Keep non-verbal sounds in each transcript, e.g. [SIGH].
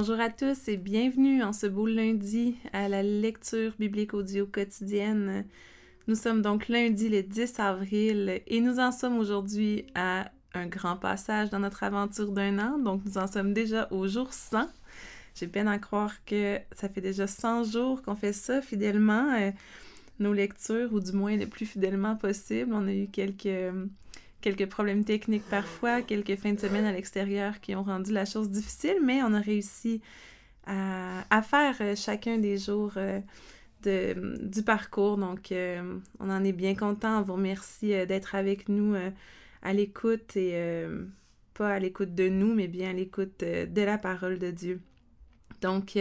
Bonjour à tous et bienvenue en ce beau lundi à la lecture biblique audio quotidienne. Nous sommes donc lundi le 10 avril et nous en sommes aujourd'hui à un grand passage dans notre aventure d'un an. Donc nous en sommes déjà au jour 100. J'ai peine à croire que ça fait déjà 100 jours qu'on fait ça fidèlement, euh, nos lectures, ou du moins le plus fidèlement possible. On a eu quelques quelques problèmes techniques parfois, quelques fins de semaine à l'extérieur qui ont rendu la chose difficile, mais on a réussi à, faire euh, chacun des jours euh, de, du parcours. Donc, euh, on en est bien content. On vous remercie d'être avec nous à l'écoute et pas à l'écoute de nous, mais bien à l'écoute de la parole de Dieu. Donc,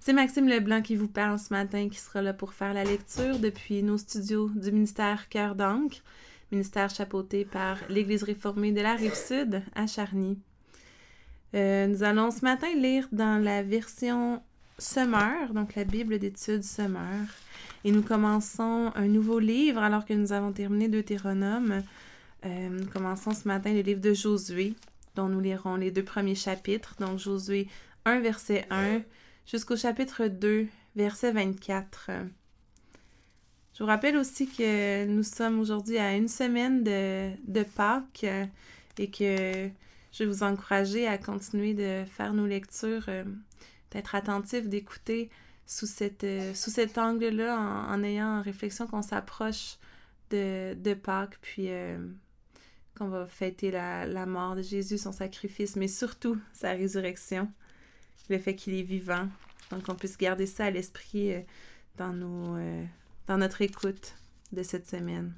c'est Maxime Leblanc qui vous parle ce matin, qui sera là pour faire la lecture depuis nos studios du ministère Cœur d'encre ministère chapeauté par l'Église réformée de la Rive-Sud à Charny. Euh, nous allons ce matin lire dans la version Summer, donc la Bible d'études Summer. Et nous commençons un nouveau livre alors que nous avons terminé Deutéronome. Euh, nous commençons ce matin le livre de Josué, dont nous lirons les deux premiers chapitres. Donc Josué 1, verset 1 jusqu'au chapitre 2, verset 24. Je vous rappelle aussi que nous sommes aujourd'hui à une semaine de, Pâques euh, et que je vais vous encourager à continuer de faire nos lectures, euh, d'être attentif, d'écouter sous, euh, sous cet angle-là en, ayant en réflexion qu'on s'approche de, Pâques, puis qu'on va fêter la, la, mort de Jésus, son sacrifice, mais surtout [LAUGHS] sa résurrection, le fait qu'il est vivant. Donc on puisse garder ça à l'esprit dans nos dans notre écoute de cette semaine.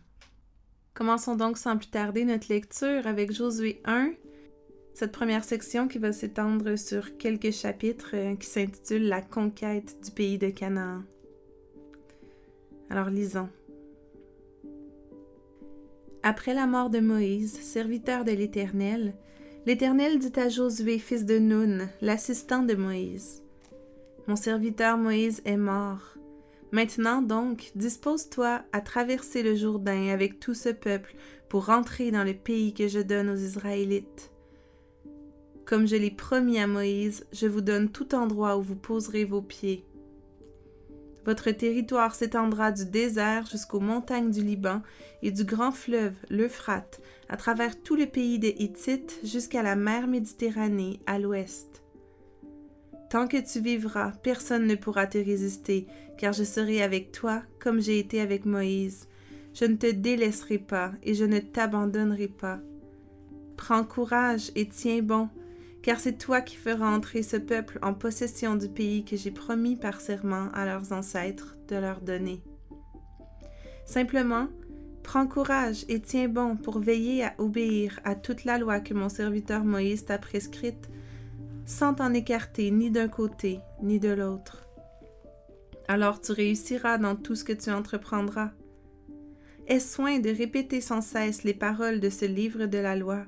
Commençons donc sans plus tarder notre lecture avec Josué 1, cette première section qui va s'étendre sur quelques chapitres euh, qui s'intitule La conquête du pays de Canaan. Alors lisons. Après la mort de Moïse, serviteur de l'Éternel, l'Éternel dit à Josué, fils de Nun, l'assistant de Moïse, Mon serviteur Moïse est mort. Maintenant donc, dispose-toi à traverser le Jourdain avec tout ce peuple pour rentrer dans le pays que je donne aux Israélites. Comme je l'ai promis à Moïse, je vous donne tout endroit où vous poserez vos pieds. Votre territoire s'étendra du désert jusqu'aux montagnes du Liban et du grand fleuve, l'Euphrate, à travers tout le pays des Hittites jusqu'à la mer Méditerranée à l'ouest. Tant que tu vivras, personne ne pourra te résister, car je serai avec toi comme j'ai été avec Moïse. Je ne te délaisserai pas et je ne t'abandonnerai pas. Prends courage et tiens bon, car c'est toi qui feras entrer ce peuple en possession du pays que j'ai promis par serment à leurs ancêtres de leur donner. Simplement, prends courage et tiens bon pour veiller à obéir à toute la loi que mon serviteur Moïse t'a prescrite sans t'en écarter ni d'un côté ni de l'autre. Alors tu réussiras dans tout ce que tu entreprendras. Aie soin de répéter sans cesse les paroles de ce livre de la loi.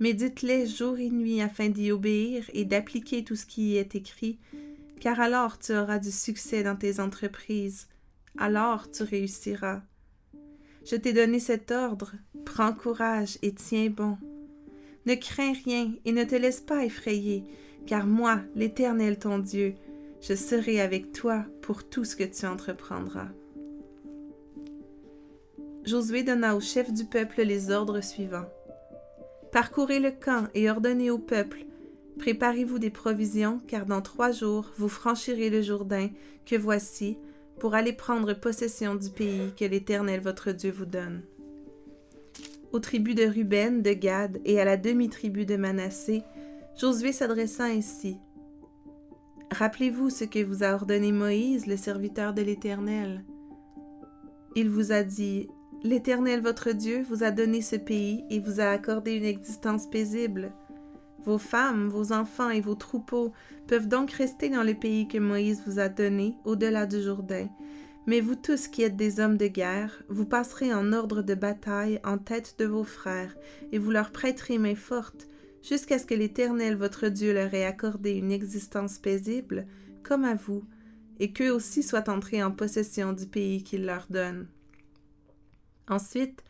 Médite-les jour et nuit afin d'y obéir et d'appliquer tout ce qui y est écrit, car alors tu auras du succès dans tes entreprises. Alors tu réussiras. Je t'ai donné cet ordre. Prends courage et tiens bon. Ne crains rien et ne te laisse pas effrayer, car moi, l'Éternel ton Dieu, je serai avec toi pour tout ce que tu entreprendras. Josué donna au chef du peuple les ordres suivants. Parcourez le camp et ordonnez au peuple, Préparez-vous des provisions, car dans trois jours vous franchirez le Jourdain, que voici, pour aller prendre possession du pays que l'Éternel votre Dieu vous donne aux tribus de Ruben, de Gad et à la demi-tribu de Manassé, Josué s'adressa ainsi. Rappelez-vous ce que vous a ordonné Moïse, le serviteur de l'Éternel. Il vous a dit, L'Éternel votre Dieu vous a donné ce pays et vous a accordé une existence paisible. Vos femmes, vos enfants et vos troupeaux peuvent donc rester dans le pays que Moïse vous a donné, au-delà du Jourdain, mais vous tous qui êtes des hommes de guerre, vous passerez en ordre de bataille en tête de vos frères, et vous leur prêterez main forte, jusqu'à ce que l'Éternel votre Dieu leur ait accordé une existence paisible, comme à vous, et qu'eux aussi soient entrés en possession du pays qu'il leur donne. Ensuite,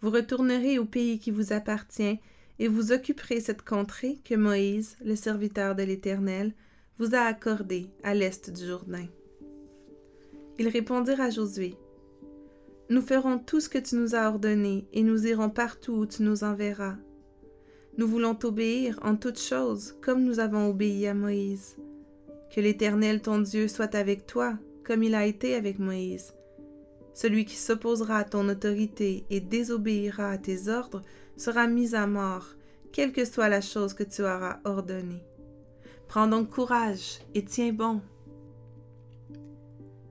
vous retournerez au pays qui vous appartient, et vous occuperez cette contrée que Moïse, le serviteur de l'Éternel, vous a accordé à l'est du Jourdain. Ils répondirent à Josué, Nous ferons tout ce que tu nous as ordonné, et nous irons partout où tu nous enverras. Nous voulons t'obéir en toutes choses, comme nous avons obéi à Moïse. Que l'Éternel ton Dieu soit avec toi, comme il a été avec Moïse. Celui qui s'opposera à ton autorité et désobéira à tes ordres sera mis à mort, quelle que soit la chose que tu auras ordonnée. Prends donc courage et tiens bon.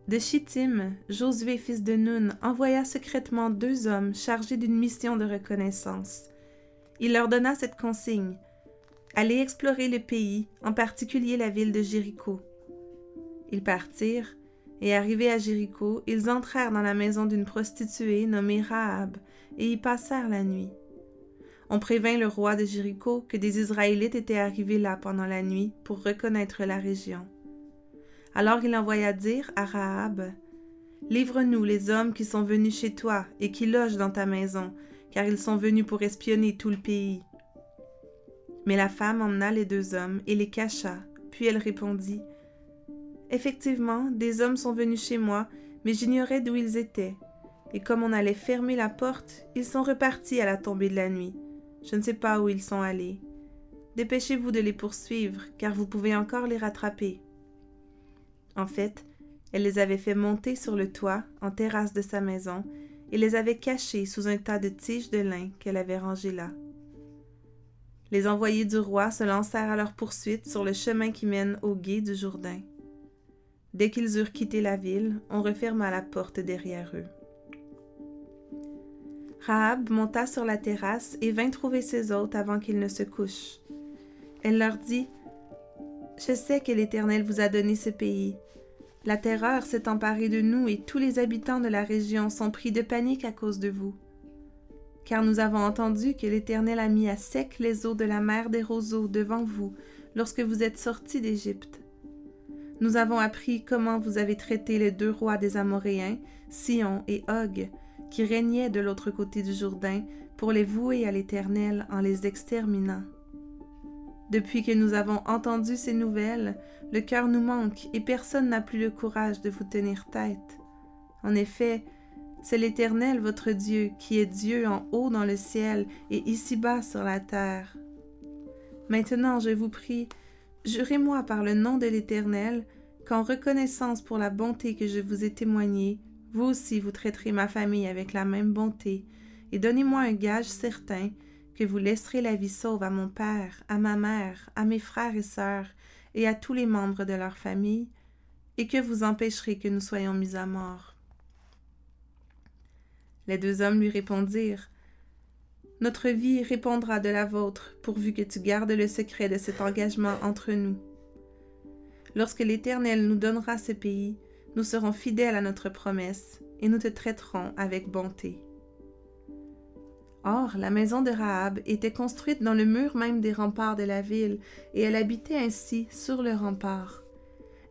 De Chittim, Josué, fils de Nun, envoya secrètement deux hommes chargés d'une mission de reconnaissance. Il leur donna cette consigne Allez explorer le pays, en particulier la ville de Jéricho. Ils partirent, et arrivés à Jéricho, ils entrèrent dans la maison d'une prostituée nommée Rahab, et y passèrent la nuit. On prévint le roi de Jéricho que des Israélites étaient arrivés là pendant la nuit pour reconnaître la région. Alors il envoya dire à Rahab Livre-nous les hommes qui sont venus chez toi et qui logent dans ta maison, car ils sont venus pour espionner tout le pays. Mais la femme emmena les deux hommes et les cacha, puis elle répondit Effectivement, des hommes sont venus chez moi, mais j'ignorais d'où ils étaient. Et comme on allait fermer la porte, ils sont repartis à la tombée de la nuit. Je ne sais pas où ils sont allés. Dépêchez-vous de les poursuivre, car vous pouvez encore les rattraper. En fait, elle les avait fait monter sur le toit, en terrasse de sa maison, et les avait cachés sous un tas de tiges de lin qu'elle avait rangé là. Les envoyés du roi se lancèrent à leur poursuite sur le chemin qui mène au gué du Jourdain. Dès qu'ils eurent quitté la ville, on referma la porte derrière eux. Rahab monta sur la terrasse et vint trouver ses hôtes avant qu'ils ne se couchent. Elle leur dit Je sais que l'Éternel vous a donné ce pays. La terreur s'est emparée de nous et tous les habitants de la région sont pris de panique à cause de vous. Car nous avons entendu que l'Éternel a mis à sec les eaux de la mer des roseaux devant vous lorsque vous êtes sortis d'Égypte. Nous avons appris comment vous avez traité les deux rois des Amoréens, Sion et Og, qui régnaient de l'autre côté du Jourdain, pour les vouer à l'Éternel en les exterminant. Depuis que nous avons entendu ces nouvelles, le cœur nous manque et personne n'a plus le courage de vous tenir tête. En effet, c'est l'Éternel votre Dieu qui est Dieu en haut dans le ciel et ici-bas sur la terre. Maintenant, je vous prie, jurez-moi par le nom de l'Éternel qu'en reconnaissance pour la bonté que je vous ai témoignée, vous aussi vous traiterez ma famille avec la même bonté, et donnez-moi un gage certain que vous laisserez la vie sauve à mon père, à ma mère, à mes frères et sœurs, et à tous les membres de leur famille, et que vous empêcherez que nous soyons mis à mort. Les deux hommes lui répondirent Notre vie répondra de la vôtre, pourvu que tu gardes le secret de cet engagement entre nous. Lorsque l'Éternel nous donnera ce pays, nous serons fidèles à notre promesse et nous te traiterons avec bonté. Or, la maison de Rahab était construite dans le mur même des remparts de la ville, et elle habitait ainsi sur le rempart.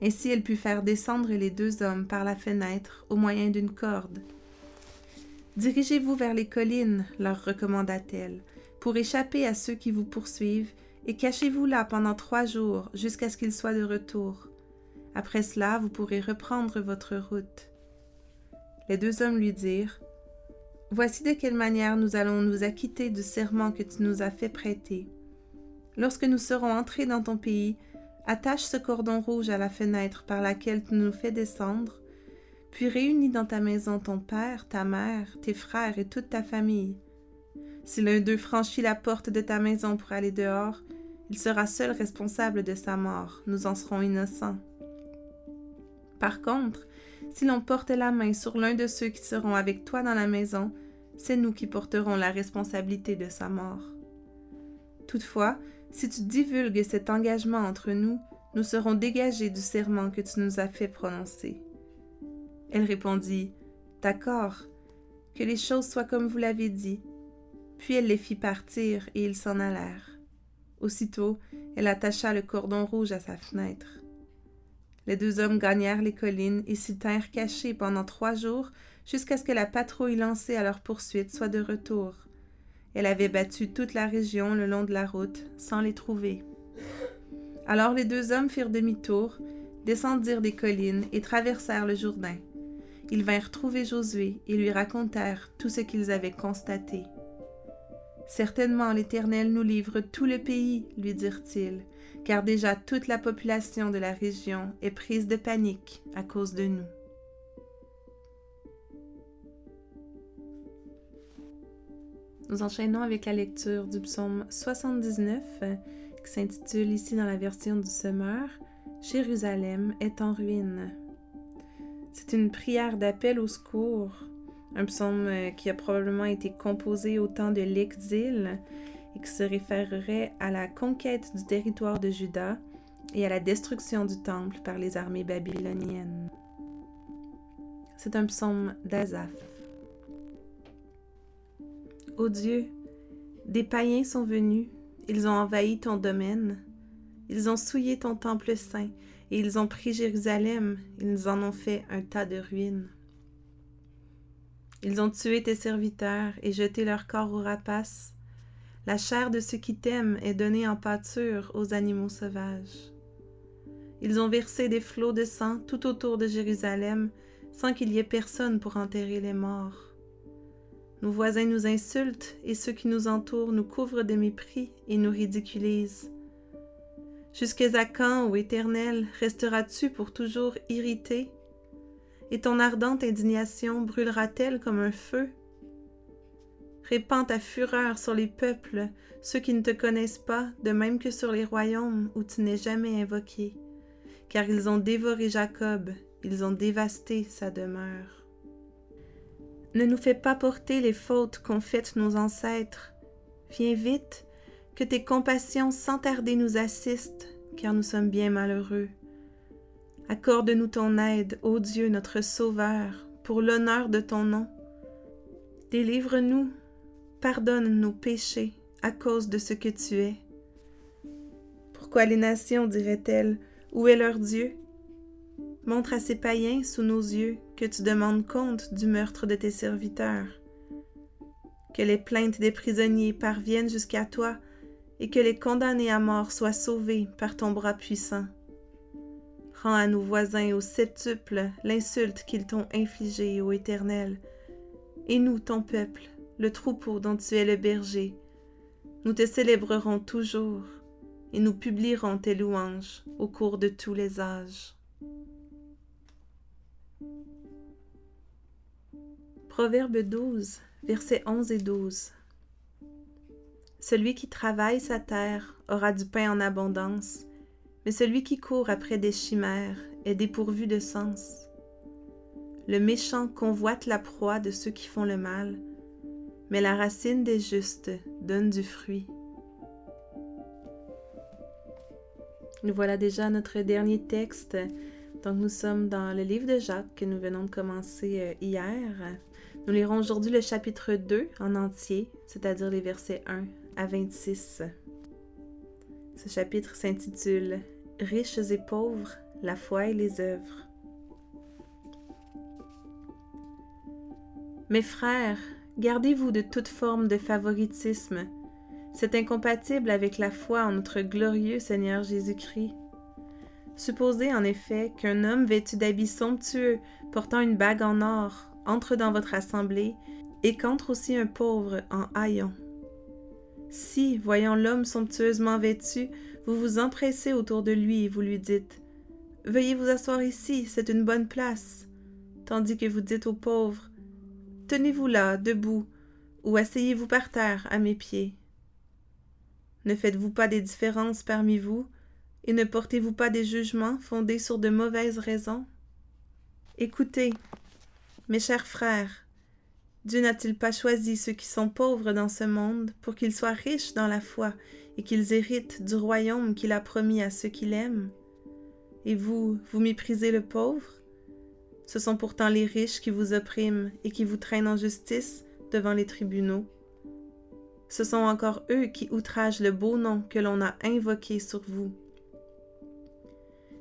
Ainsi elle put faire descendre les deux hommes par la fenêtre au moyen d'une corde. Dirigez-vous vers les collines, leur recommanda-t-elle, pour échapper à ceux qui vous poursuivent, et cachez-vous là pendant trois jours jusqu'à ce qu'ils soient de retour. Après cela, vous pourrez reprendre votre route. Les deux hommes lui dirent, Voici de quelle manière nous allons nous acquitter du serment que tu nous as fait prêter. Lorsque nous serons entrés dans ton pays, attache ce cordon rouge à la fenêtre par laquelle tu nous fais descendre, puis réunis dans ta maison ton père, ta mère, tes frères et toute ta famille. Si l'un d'eux franchit la porte de ta maison pour aller dehors, il sera seul responsable de sa mort, nous en serons innocents. Par contre, si l'on porte la main sur l'un de ceux qui seront avec toi dans la maison, c'est nous qui porterons la responsabilité de sa mort. Toutefois, si tu divulgues cet engagement entre nous, nous serons dégagés du serment que tu nous as fait prononcer. Elle répondit, D'accord, que les choses soient comme vous l'avez dit. Puis elle les fit partir et ils s'en allèrent. Aussitôt, elle attacha le cordon rouge à sa fenêtre. Les deux hommes gagnèrent les collines et s'y tinrent cachés pendant trois jours jusqu'à ce que la patrouille lancée à leur poursuite soit de retour. Elle avait battu toute la région le long de la route sans les trouver. Alors les deux hommes firent demi-tour, descendirent des collines et traversèrent le Jourdain. Ils vinrent trouver Josué et lui racontèrent tout ce qu'ils avaient constaté. Certainement l'Éternel nous livre tout le pays, lui dirent-ils, car déjà toute la population de la région est prise de panique à cause de nous. Nous enchaînons avec la lecture du psaume 79 qui s'intitule ici dans la version du Semeur Jérusalem est en ruine. C'est une prière d'appel au secours, un psaume euh, qui a probablement été composé au temps de l'exil et qui se référerait à la conquête du territoire de Juda et à la destruction du temple par les armées babyloniennes. C'est un psaume d'Azaph. Ô Dieu, des païens sont venus, ils ont envahi ton domaine, ils ont souillé ton temple saint, et ils ont pris Jérusalem, ils en ont fait un tas de ruines. Ils ont tué tes serviteurs et jeté leur corps aux rapaces. La chair de ceux qui t'aiment est donnée en pâture aux animaux sauvages. Ils ont versé des flots de sang tout autour de Jérusalem sans qu'il y ait personne pour enterrer les morts. Nos voisins nous insultent et ceux qui nous entourent nous couvrent de mépris et nous ridiculisent. Jusqu'à quand, ô Éternel, resteras-tu pour toujours irrité? Et ton ardente indignation brûlera-t-elle comme un feu? Répands ta fureur sur les peuples, ceux qui ne te connaissent pas, de même que sur les royaumes où tu n'es jamais invoqué, car ils ont dévoré Jacob, ils ont dévasté sa demeure. Ne nous fais pas porter les fautes qu'ont faites nos ancêtres. Viens vite, que tes compassions sans tarder nous assistent, car nous sommes bien malheureux. Accorde-nous ton aide, ô Dieu notre Sauveur, pour l'honneur de ton nom. Délivre-nous, pardonne nos péchés à cause de ce que tu es. Pourquoi les nations diraient-elles, où est leur Dieu? Montre à ces païens sous nos yeux que tu demandes compte du meurtre de tes serviteurs. Que les plaintes des prisonniers parviennent jusqu'à toi et que les condamnés à mort soient sauvés par ton bras puissant. Rends à nos voisins au septuple l'insulte qu'ils t'ont infligée, ô Éternel, et nous, ton peuple, le troupeau dont tu es le berger, nous te célébrerons toujours et nous publierons tes louanges au cours de tous les âges. Proverbe 12, versets 11 et 12. Celui qui travaille sa terre aura du pain en abondance, mais celui qui court après des chimères est dépourvu de sens. Le méchant convoite la proie de ceux qui font le mal, mais la racine des justes donne du fruit. Nous voilà déjà notre dernier texte. Donc nous sommes dans le livre de Jacques que nous venons de commencer euh, hier. Nous lirons aujourd'hui le chapitre 2 en entier, c'est-à-dire les versets 1 à 26. Ce chapitre s'intitule Riches et pauvres, la foi et les œuvres. Mes frères, gardez-vous de toute forme de favoritisme. C'est incompatible avec la foi en notre glorieux Seigneur Jésus-Christ. Supposez en effet qu'un homme vêtu d'habits somptueux, portant une bague en or, entre dans votre assemblée et qu'entre aussi un pauvre en haillons. Si, voyant l'homme somptueusement vêtu, vous vous empressez autour de lui et vous lui dites Veuillez vous asseoir ici, c'est une bonne place, tandis que vous dites au pauvre Tenez-vous là, debout, ou asseyez-vous par terre, à mes pieds. Ne faites-vous pas des différences parmi vous, et ne portez-vous pas des jugements fondés sur de mauvaises raisons? Écoutez, mes chers frères, Dieu n'a-t-il pas choisi ceux qui sont pauvres dans ce monde pour qu'ils soient riches dans la foi et qu'ils héritent du royaume qu'il a promis à ceux qui l'aiment? Et vous, vous méprisez le pauvre? Ce sont pourtant les riches qui vous oppriment et qui vous traînent en justice devant les tribunaux. Ce sont encore eux qui outragent le beau nom que l'on a invoqué sur vous.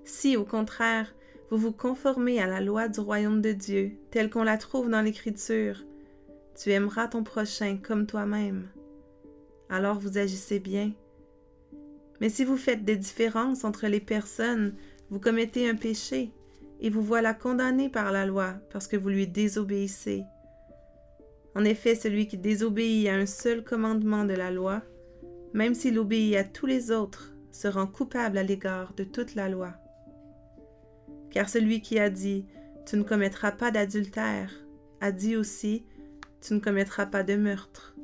Si, au contraire, vous vous conformez à la loi du royaume de Dieu, telle qu'on la trouve dans l'Écriture. Tu aimeras ton prochain comme toi-même. Alors vous agissez bien. Mais si vous faites des différences entre les personnes, vous commettez un péché, et vous voilà condamné par la loi parce que vous lui désobéissez. En effet, celui qui désobéit à un seul commandement de la loi, même s'il obéit à tous les autres, se rend coupable à l'égard de toute la loi. Car celui qui a dit Tu ne commettras pas d'adultère a dit aussi Tu ne commettras pas de meurtre.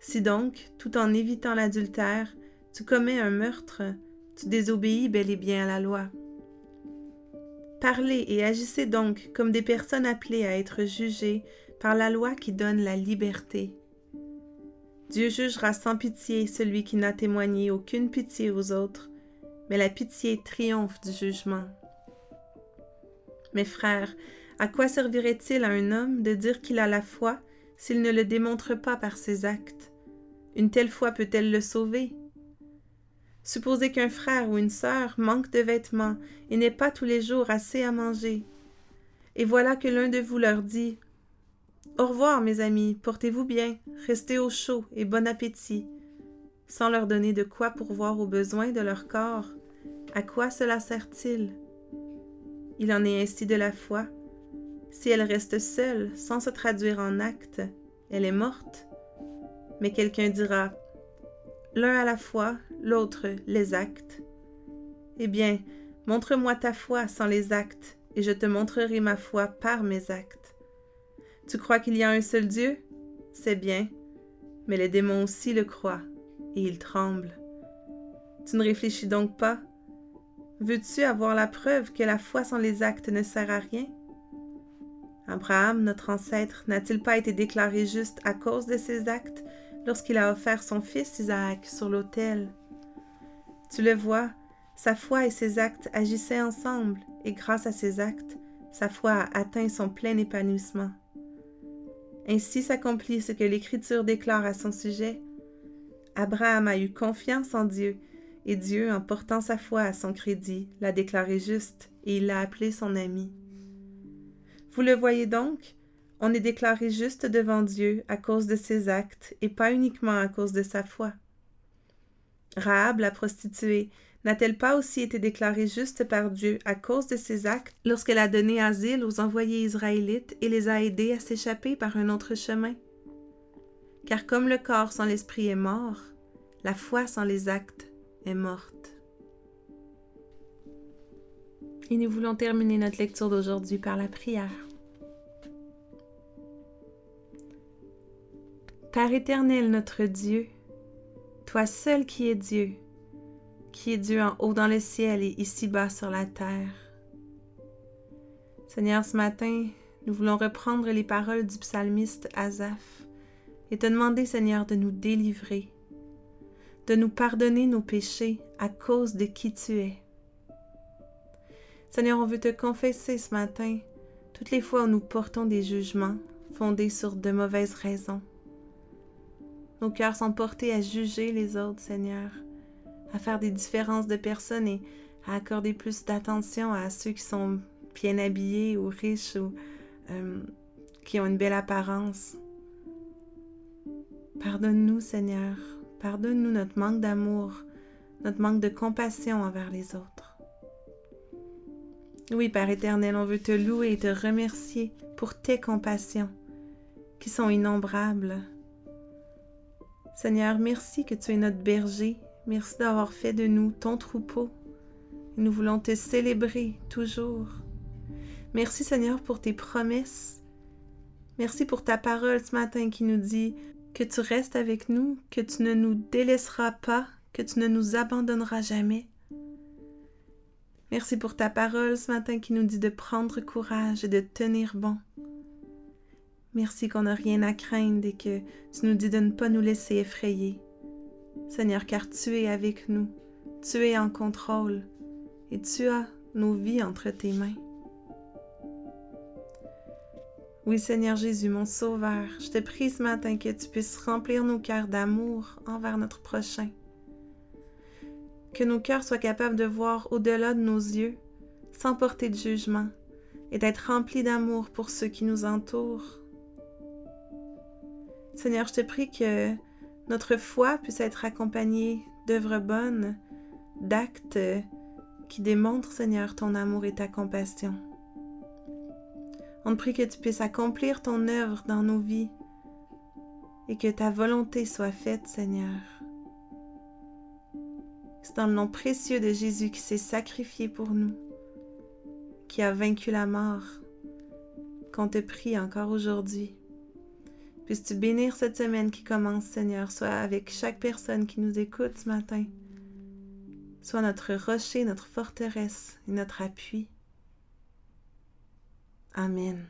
Si donc, tout en évitant l'adultère, tu commets un meurtre, tu désobéis bel et bien à la loi. Parlez et agissez donc comme des personnes appelées à être jugées par la loi qui donne la liberté. Dieu jugera sans pitié celui qui n'a témoigné aucune pitié aux autres, mais la pitié triomphe du jugement. Mes frères, à quoi servirait-il à un homme de dire qu'il a la foi s'il ne le démontre pas par ses actes? Une telle foi peut-elle le sauver? Supposez qu'un frère ou une sœur manque de vêtements et n'ait pas tous les jours assez à manger. Et voilà que l'un de vous leur dit Au revoir, mes amis, portez-vous bien, restez au chaud et bon appétit, sans leur donner de quoi pourvoir aux besoins de leur corps. À quoi cela sert-il? Il en est ainsi de la foi. Si elle reste seule, sans se traduire en actes, elle est morte. Mais quelqu'un dira l'un à la fois, l'autre les actes. Eh bien, montre-moi ta foi sans les actes, et je te montrerai ma foi par mes actes. Tu crois qu'il y a un seul Dieu? C'est bien, mais les démons aussi le croient, et ils tremblent. Tu ne réfléchis donc pas? Veux-tu avoir la preuve que la foi sans les actes ne sert à rien? Abraham, notre ancêtre, n'a-t-il pas été déclaré juste à cause de ses actes lorsqu'il a offert son fils Isaac sur l'autel. Tu le vois, sa foi et ses actes agissaient ensemble, et grâce à ses actes, sa foi a atteint son plein épanouissement. Ainsi s'accomplit ce que l'Écriture déclare à son sujet. Abraham a eu confiance en Dieu, et Dieu, en portant sa foi à son crédit, l'a déclaré juste, et il l'a appelé son ami. Vous le voyez donc, on est déclaré juste devant Dieu à cause de ses actes et pas uniquement à cause de sa foi. Rahab, la prostituée, n'a-t-elle pas aussi été déclarée juste par Dieu à cause de ses actes? Lorsqu'elle a donné asile aux envoyés israélites et les a aidés à s'échapper par un autre chemin? Car comme le corps sans l'esprit est mort, la foi sans les actes est morte. Et nous voulons terminer notre lecture d'aujourd'hui par la prière. Père éternel notre Dieu, toi seul qui es Dieu, qui es Dieu en haut dans le ciel et ici-bas sur la terre. Seigneur, ce matin, nous voulons reprendre les paroles du psalmiste Asaph et te demander, Seigneur, de nous délivrer, de nous pardonner nos péchés à cause de qui tu es. Seigneur, on veut te confesser ce matin toutes les fois où nous portons des jugements fondés sur de mauvaises raisons. Nos cœurs sont portés à juger les autres, Seigneur, à faire des différences de personnes et à accorder plus d'attention à ceux qui sont bien habillés ou riches ou euh, qui ont une belle apparence. Pardonne-nous, Seigneur. Pardonne-nous notre manque d'amour, notre manque de compassion envers les autres. Oui, Père éternel, on veut te louer et te remercier pour tes compassions qui sont innombrables, Seigneur, merci que tu es notre berger. Merci d'avoir fait de nous ton troupeau. Nous voulons te célébrer toujours. Merci Seigneur pour tes promesses. Merci pour ta parole ce matin qui nous dit que tu restes avec nous, que tu ne nous délaisseras pas, que tu ne nous abandonneras jamais. Merci pour ta parole ce matin qui nous dit de prendre courage et de tenir bon. Merci qu'on n'a rien à craindre et que tu nous dis de ne pas nous laisser effrayer. Seigneur, car tu es avec nous, tu es en contrôle et tu as nos vies entre tes mains. Oui, Seigneur Jésus, mon Sauveur, je te prie ce matin que tu puisses remplir nos cœurs d'amour envers notre prochain. Que nos cœurs soient capables de voir au-delà de nos yeux, sans porter de jugement, et d'être remplis d'amour pour ceux qui nous entourent. Seigneur, je te prie que notre foi puisse être accompagnée d'œuvres bonnes, d'actes qui démontrent, Seigneur, ton amour et ta compassion. On te prie que tu puisses accomplir ton œuvre dans nos vies et que ta volonté soit faite, Seigneur. C'est dans le nom précieux de Jésus qui s'est sacrifié pour nous, qui a vaincu la mort, qu'on te prie encore aujourd'hui. Puisses-tu bénir cette semaine qui commence, Seigneur, soit avec chaque personne qui nous écoute ce matin. Sois notre rocher, notre forteresse et notre appui. Amen.